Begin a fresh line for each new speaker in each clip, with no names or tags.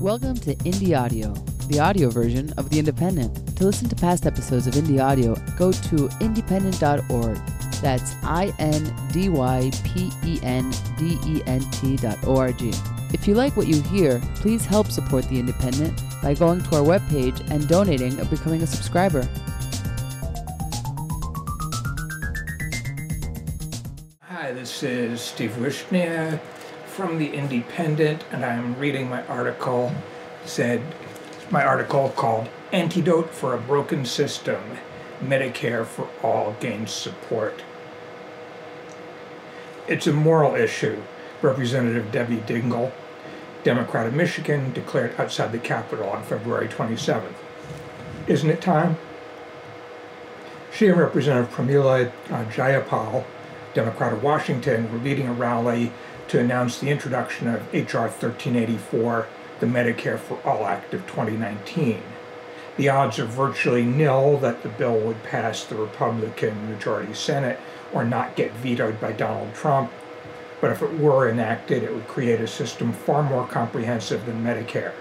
Welcome to Indie Audio, the audio version of The Indypendent. To listen to past episodes of Indie Audio, go to indypendent.org. That's I N D Y P E N D E N T dot O R G. If you like what you hear, please help support The Indypendent by going to our webpage and donating or becoming a subscriber.
Hi, this is Steve Wishnia from The Indypendent, and I'm reading my article. Said my article called "Antidote for a Broken System: Medicare for All Gains Support." It's a moral issue. Representative Debbie Dingell, Democrat of Michigan, declared outside the Capitol on February 27th. Isn't it time? She and Representative Pramila uh, Jayapal, Democrat of Washington, were leading a rally to announce the introduction of H.R. 1384, the Medicare for All Act of 2019. The odds are virtually nil that the bill would pass the Republican majority Senate or not get vetoed by Donald Trump. But if it were enacted, it would create a system far more comprehensive than Medicare.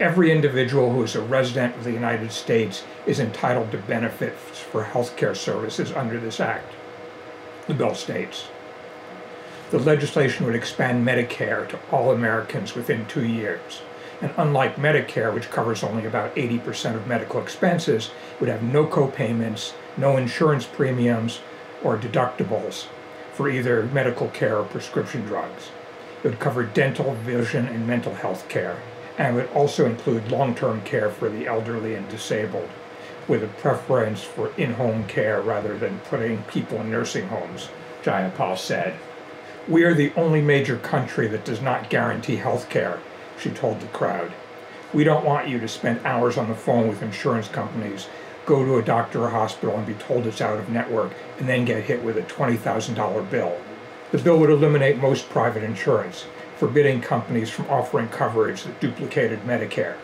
Every individual who is a resident of the United States is entitled to benefits for health care services under this act, the bill states the legislation would expand Medicare to all Americans within two years. And unlike Medicare, which covers only about 80% of medical expenses, would have no copayments, no insurance premiums, or deductibles for either medical care or prescription drugs. It would cover dental, vision, and mental health care, and would also include long term care for the elderly and disabled, with a preference for in home care rather than putting people in nursing homes, Jayapal said. We are the only major country that does not guarantee health care, she told the crowd. We don't want you to spend hours on the phone with insurance companies, go to a doctor or hospital and be told it's out of network, and then get hit with a $20,000 bill. The bill would eliminate most private insurance, forbidding companies from offering coverage that duplicated Medicare.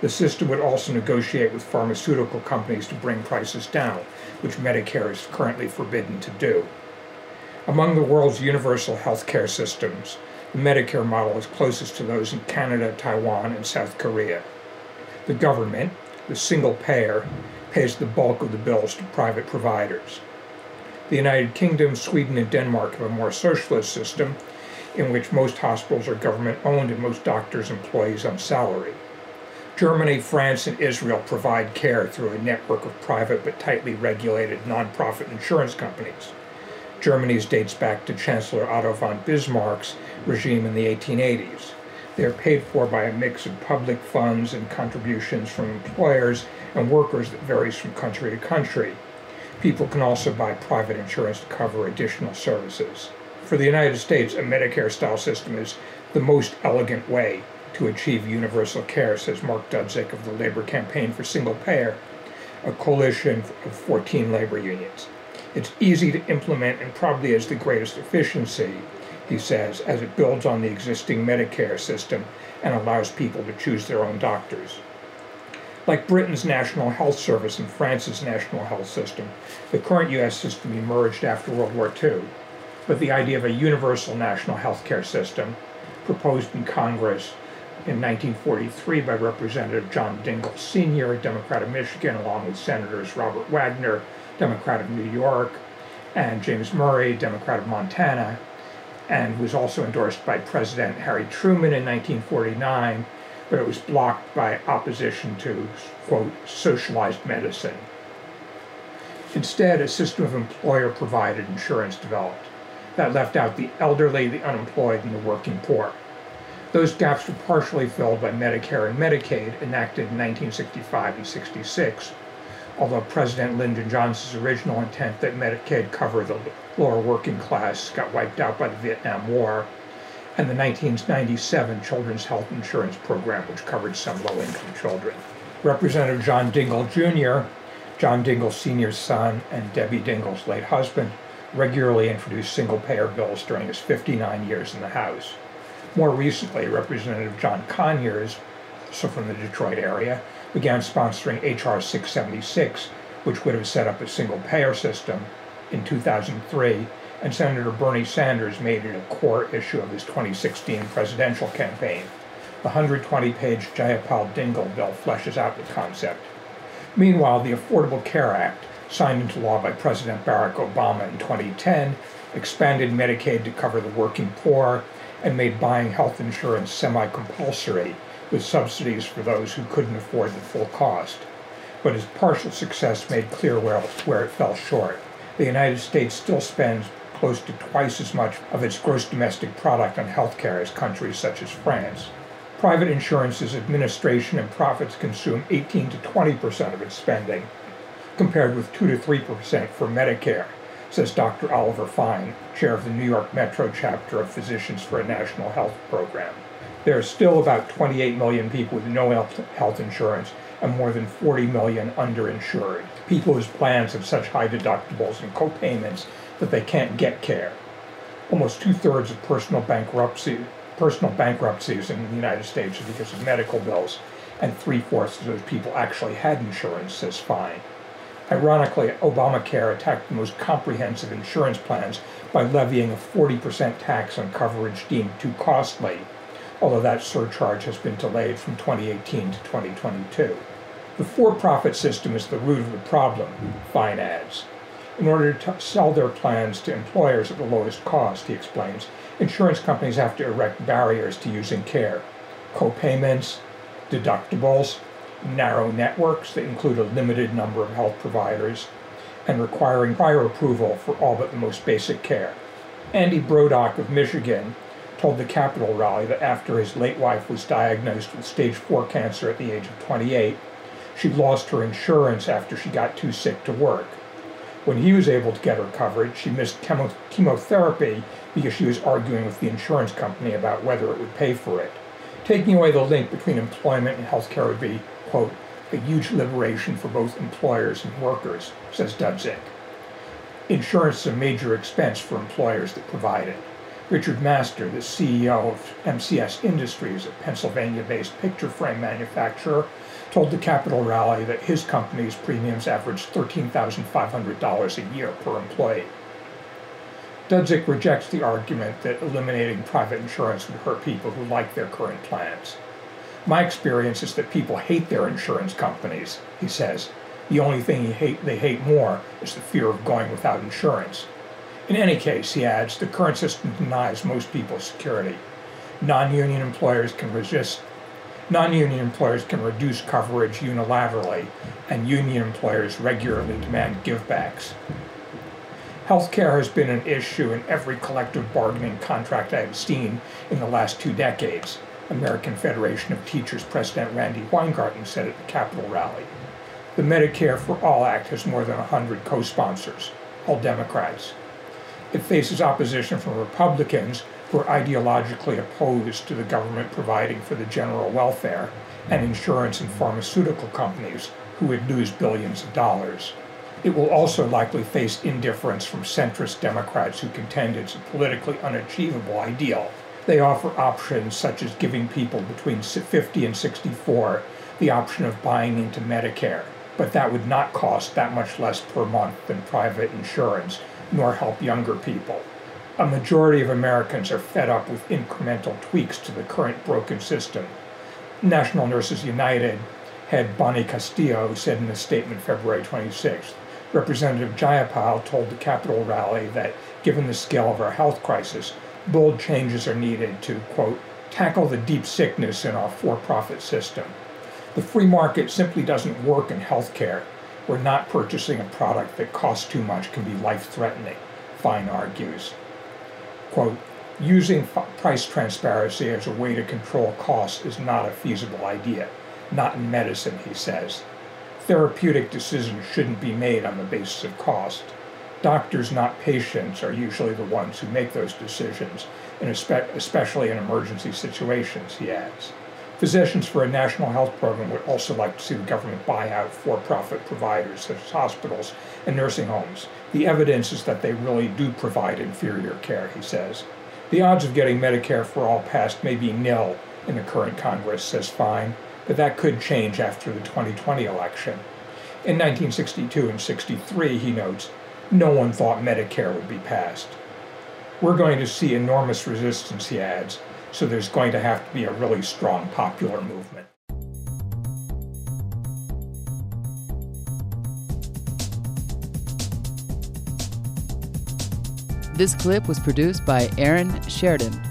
The system would also negotiate with pharmaceutical companies to bring prices down, which Medicare is currently forbidden to do. Among the world's universal health care systems, the Medicare model is closest to those in Canada, Taiwan, and South Korea. The government, the single payer, pays the bulk of the bills to private providers. The United Kingdom, Sweden, and Denmark have a more socialist system in which most hospitals are government owned and most doctors' employees on salary. Germany, France, and Israel provide care through a network of private but tightly regulated nonprofit insurance companies. Germany's dates back to Chancellor Otto von Bismarck's regime in the 1880s. They are paid for by a mix of public funds and contributions from employers and workers that varies from country to country. People can also buy private insurance to cover additional services. For the United States, a Medicare style system is the most elegant way to achieve universal care, says Mark Dudzik of the Labor Campaign for Single Payer, a coalition of 14 labor unions. It's easy to implement and probably has the greatest efficiency, he says, as it builds on the existing Medicare system and allows people to choose their own doctors. Like Britain's National Health Service and France's National Health System, the current U.S. system emerged after World War II. But the idea of a universal national health care system, proposed in Congress in 1943 by Representative John Dingell Sr., Democrat of Michigan, along with Senators Robert Wagner, Democrat of New York, and James Murray, Democrat of Montana, and was also endorsed by President Harry Truman in 1949, but it was blocked by opposition to, quote, socialized medicine. Instead, a system of employer provided insurance developed that left out the elderly, the unemployed, and the working poor. Those gaps were partially filled by Medicare and Medicaid, enacted in 1965 and 66, although President Lyndon Johnson's original intent that Medicaid cover the lower working class got wiped out by the Vietnam War, and the 1997 Children's Health Insurance Program, which covered some low income children. Representative John Dingell Jr., John Dingell Sr.'s son, and Debbie Dingell's late husband regularly introduced single payer bills during his 59 years in the House. More recently, Representative John Conyers, also from the Detroit area, began sponsoring H.R. 676, which would have set up a single payer system in 2003, and Senator Bernie Sanders made it a core issue of his 2016 presidential campaign. The 120 page Jayapal Dingell bill fleshes out the concept. Meanwhile, the Affordable Care Act, signed into law by President Barack Obama in 2010, expanded Medicaid to cover the working poor and made buying health insurance semi compulsory with subsidies for those who couldn't afford the full cost. But his partial success made clear where, where it fell short. The United States still spends close to twice as much of its gross domestic product on health care as countries such as France. Private insurance's administration and profits consume 18 to 20 percent of its spending, compared with 2 to 3 percent for Medicare, says Dr. Oliver Fein, chair of the New York Metro chapter of Physicians for a National Health Program. There are still about 28 million people with no health insurance and more than 40 million underinsured, people whose plans have such high deductibles and co-payments that they can't get care. Almost two-thirds of personal bankruptcy, personal bankruptcies in the United States are because of medical bills, and three-fourths of those people actually had insurance, says Fein. Ironically, Obamacare attacked the most comprehensive insurance plans by levying a 40% tax on coverage deemed too costly, although that surcharge has been delayed from 2018 to 2022. The for profit system is the root of the problem, Fein adds. In order to sell their plans to employers at the lowest cost, he explains, insurance companies have to erect barriers to using care co payments, deductibles, narrow networks that include a limited number of health providers, and requiring prior approval for all but the most basic care. Andy Brodock of Michigan told the Capitol rally that after his late wife was diagnosed with stage 4 cancer at the age of 28, she lost her insurance after she got too sick to work. When he was able to get her coverage, she missed chemo- chemotherapy because she was arguing with the insurance company about whether it would pay for it. Taking away the link between employment and healthcare would be, quote, a huge liberation for both employers and workers, says Dudzik. Insurance is a major expense for employers that provide it. Richard Master, the CEO of MCS Industries, a Pennsylvania based picture frame manufacturer, told the Capitol rally that his company's premiums averaged $13,500 a year per employee. Dudzik rejects the argument that eliminating private insurance would hurt people who like their current plans. My experience is that people hate their insurance companies, he says. The only thing hate, they hate more is the fear of going without insurance. In any case, he adds, the current system denies most people security. Non-union employers can resist non-union employers can reduce coverage unilaterally, and union employers regularly demand givebacks. Healthcare has been an issue in every collective bargaining contract I have seen in the last two decades, American Federation of Teachers President Randi Weingarten said at the Capitol rally. The Medicare for All Act has more than 100 co sponsors, all Democrats. It faces opposition from Republicans who are ideologically opposed to the government providing for the general welfare and insurance and pharmaceutical companies who would lose billions of dollars. It will also likely face indifference from centrist Democrats who contend it's a politically unachievable ideal. They offer options such as giving people between 50 and 64 the option of buying into Medicare, but that would not cost that much less per month than private insurance nor help younger people. A majority of Americans are fed up with incremental tweaks to the current broken system. National Nurses United head Bonnie Castillo said in a statement February 26th. Representative Jayapal told the Capitol rally that given the scale of our health crisis, bold changes are needed to, quote, tackle the deep sickness in our for profit system. The free market simply doesn't work in healthcare where not purchasing a product that costs too much can be life threatening, Fein argues. Quote, using price transparency as a way to control costs is not a feasible idea, not in medicine, he says. Therapeutic decisions shouldn't be made on the basis of cost. Doctors, not patients, are usually the ones who make those decisions, and especially in emergency situations, he adds. Physicians for a national health program would also like to see the government buy out for profit providers such as hospitals and nursing homes. The evidence is that they really do provide inferior care, he says. The odds of getting Medicare for all passed may be nil in the current Congress, says Fein, but that could change after the 2020 election. In 1962 and 63, he notes, no one thought Medicare would be passed. We're going to see enormous resistance, he adds, So there's going to have to be a really strong popular movement.
This clip was produced by Aaron Sheridan